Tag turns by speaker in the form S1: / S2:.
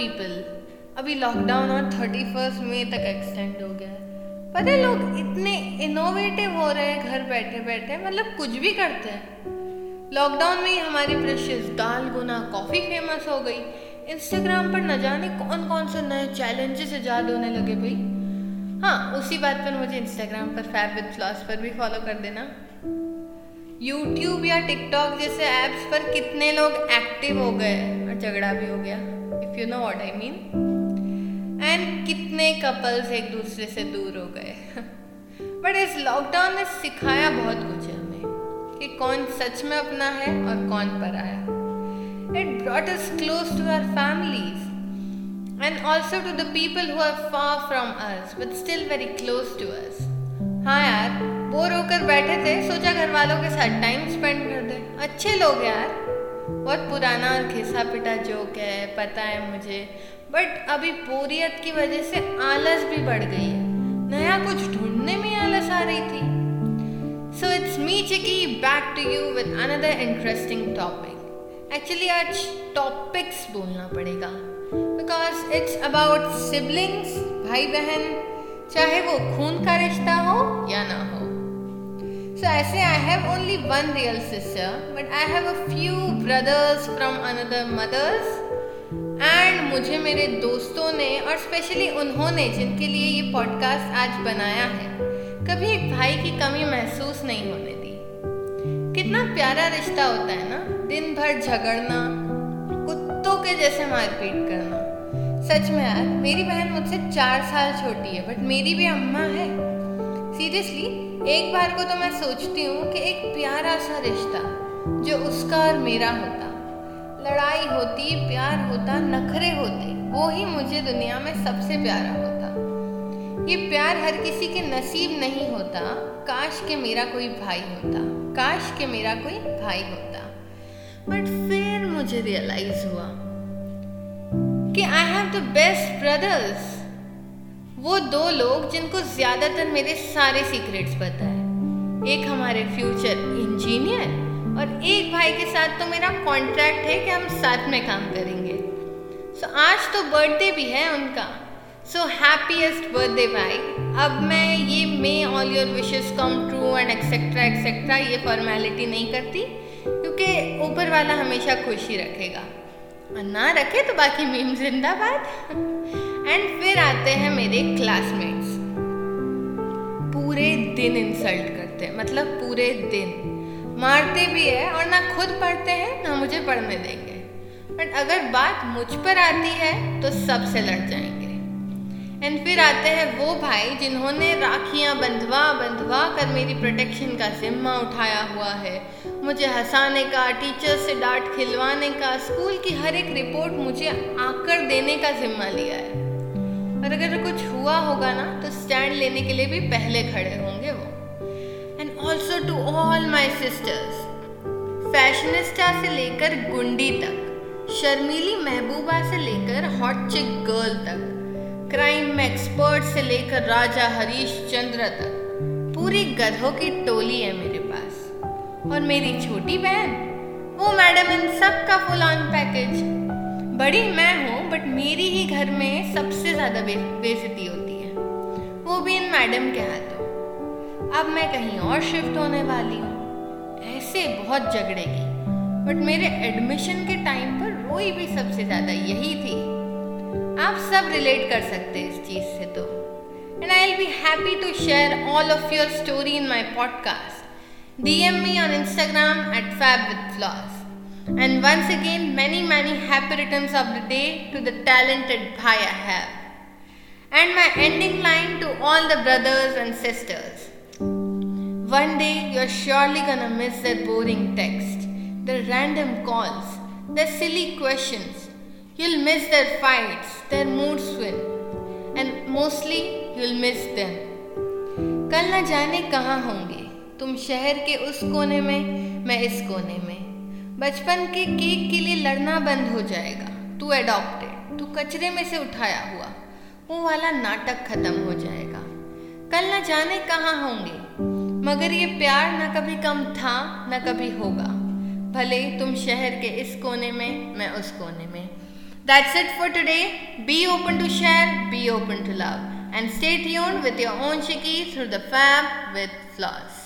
S1: People अभी lockdown और thirty first मई तक एक्सटेंड हो गया है। पता है लोग इतने इनोवेटिव हो रहे हैं, घर बैठे बैठे मतलब कुछ भी करते हैं। लॉकडाउन में ही हमारी precious dalgona coffee famous हो गई। इंस्टाग्राम पर न जाने कौन कौन से नए चैलेंजेस ईजाद होने लगे भाई। हाँ उसी बात पर मुझे इंस्टाग्राम पर फैब विद फ्लॉस पर भी फॉलो कर देना। यूट्यूब या टिकटॉक जैसे ऐप्स पर कितने लोग एक्टिव हो गए और झगड़ा भी हो गया। If you know what I mean and कितने कपल्स एक दूसरे से दूर हो गए। बट इस लॉकडाउन ने सिखाया बहुत कुछ है हमें, कि कौन सच में अपना है और कौन पर आया it brought us close to our families and also to the people who are far from us but still very close to us हाँ यार बोर होकर बैठे थे, सोचा घर वालों के साथ टाइम स्पेंड कर दे। अच्छे लोग यार। बहुत पुराना और घिसा पिटा जोक है, पता है मुझे। बट अभी बोरियत की वजह से आलस भी बढ़ गई है। नया कुछ ढूँढने में आलस आ रही थी। So it's me Chiki back to you with another interesting topic actually आज टॉपिक्स बोलना पड़ेगा। बिकॉज़ इट्स अबाउट सिबलिंग्स भाई बहन चाहे वो खून का रिश्ता हो या ना हो। So I say I have only one real sister, but I have a few brothers from another mothers. And मुझे मेरे दोस्तों ने और स्पेशली उन्होंने जिनके लिए ये पॉडकास्ट आज बनाया है कभी एक भाई की कमी महसूस नहीं होने दी। कितना प्यारा रिश्ता होता है ना दिन भर झगड़ना कुत्तों के जैसे मारपीट करना। सच में यार मेरी बहन मुझसे चार साल छोटी है बट मेरी भी अम्मा है। सीरियसली एक बार को तो मैं सोचती हूँ कि एक प्यारा सा रिश्ता, जो उसका और मेरा होता। लड़ाई होती, प्यार होता, नखरे होते, वो ही मुझे दुनिया में सबसे प्यारा होता। ये प्यार हर किसी के नसीब नहीं होता, काश के मेरा कोई भाई होता, काश के मेरा कोई भाई होता। बट फिर मुझे रियलाइज़ हुआ कि I have the best brothers वो दो लोग जिनको ज़्यादातर मेरे सारे सीक्रेट्स पता है। एक हमारे फ्यूचर इंजीनियर और एक भाई के साथ तो मेरा कॉन्ट्रैक्ट है कि हम साथ में काम करेंगे। सो so, आज तो बर्थडे भी है उनका। सो हैप्पीएस्ट बर्थडे भाई। अब मैं ये may all your wishes come true and etcetera etcetera ये फॉर्मेलिटी नहीं करती क्योंकि ऊपर वाला हमेशा खुश रखेगा। और ना रखे तो बाकी मीम जिंदाबाद। एंड फिर आते हैं मेरे क्लासमेट्स पूरे दिन इंसल्ट करते हैं. मतलब पूरे दिन. मारते भी है और ना खुद पढ़ते हैं, ना मुझे पढ़ने देंगे. बट अगर बात मुझ पर आती है तो सबसे लड़ जाएँगे. एंड फिर आते हैं वो भाई जिन्होंने राखियाँ बंधवा बंधवा कर मेरी प्रोटेक्शन का जिम्मा उठाया हुआ है. मुझे हंसाने का टीचर से डांट खिलवाने का स्कूल की हर एक रिपोर्ट मुझे आकर देने का जिम्मा लिया है. और अगर कुछ हुआ होगा ना तो स्टैंड लेने के लिए भी पहले खड़े होंगे वो। And also to all my sisters fashionista से लेकर गुंडी तक, शर्मीली महबूबा से लेकर हॉट चिक गर्ल तक क्राइम में एक्सपर्ट से लेकर राजा हरीश चंद्र तक, पूरी गधों की टोली है मेरे पास। और मेरी छोटी बहन, वो मैडम इन सब का फुल ऑन पैकेज बड़ी मैं हूँ बट मेरी ही घर में सबसे ज़्यादा बेजती होती है। वो भी इन मैडम के हाथों। अब मैं कहीं और शिफ्ट होने वाली हूँ। ऐसे बहुत झगड़ेगी बट मेरे एडमिशन के टाइम पर रोई भी सबसे ज़्यादा यही थी। आप सब रिलेट कर सकते इस चीज़ से तो। And I will be happy to share all of your story in my podcast D M me on Instagram at fab with floss And once again, many, many happy returns of the day to the talented bhai I have. And my ending line to all the brothers and sisters. One day you're surely gonna miss their boring text, their random calls, their silly questions. You'll miss their fights, their mood swing, and mostly you'll miss them. कल न जाने कहाँ होंगे तुम शहर के उस कोने में मैं इस कोने में बचपन के केक के लिए लड़ना बंद हो जाएगा। तू एडॉप्टेड तू कचरे में से उठाया हुआ। वो वाला नाटक खत्म हो जाएगा। कल न जाने कहाँ होंगे। मगर ये प्यार न कभी कम था न कभी होगा। भले तुम शहर के इस कोने में मैं उस कोने में। That's it for today. Be open to share, be open to love, and stay tuned with your own Shiki through the fab with flaws.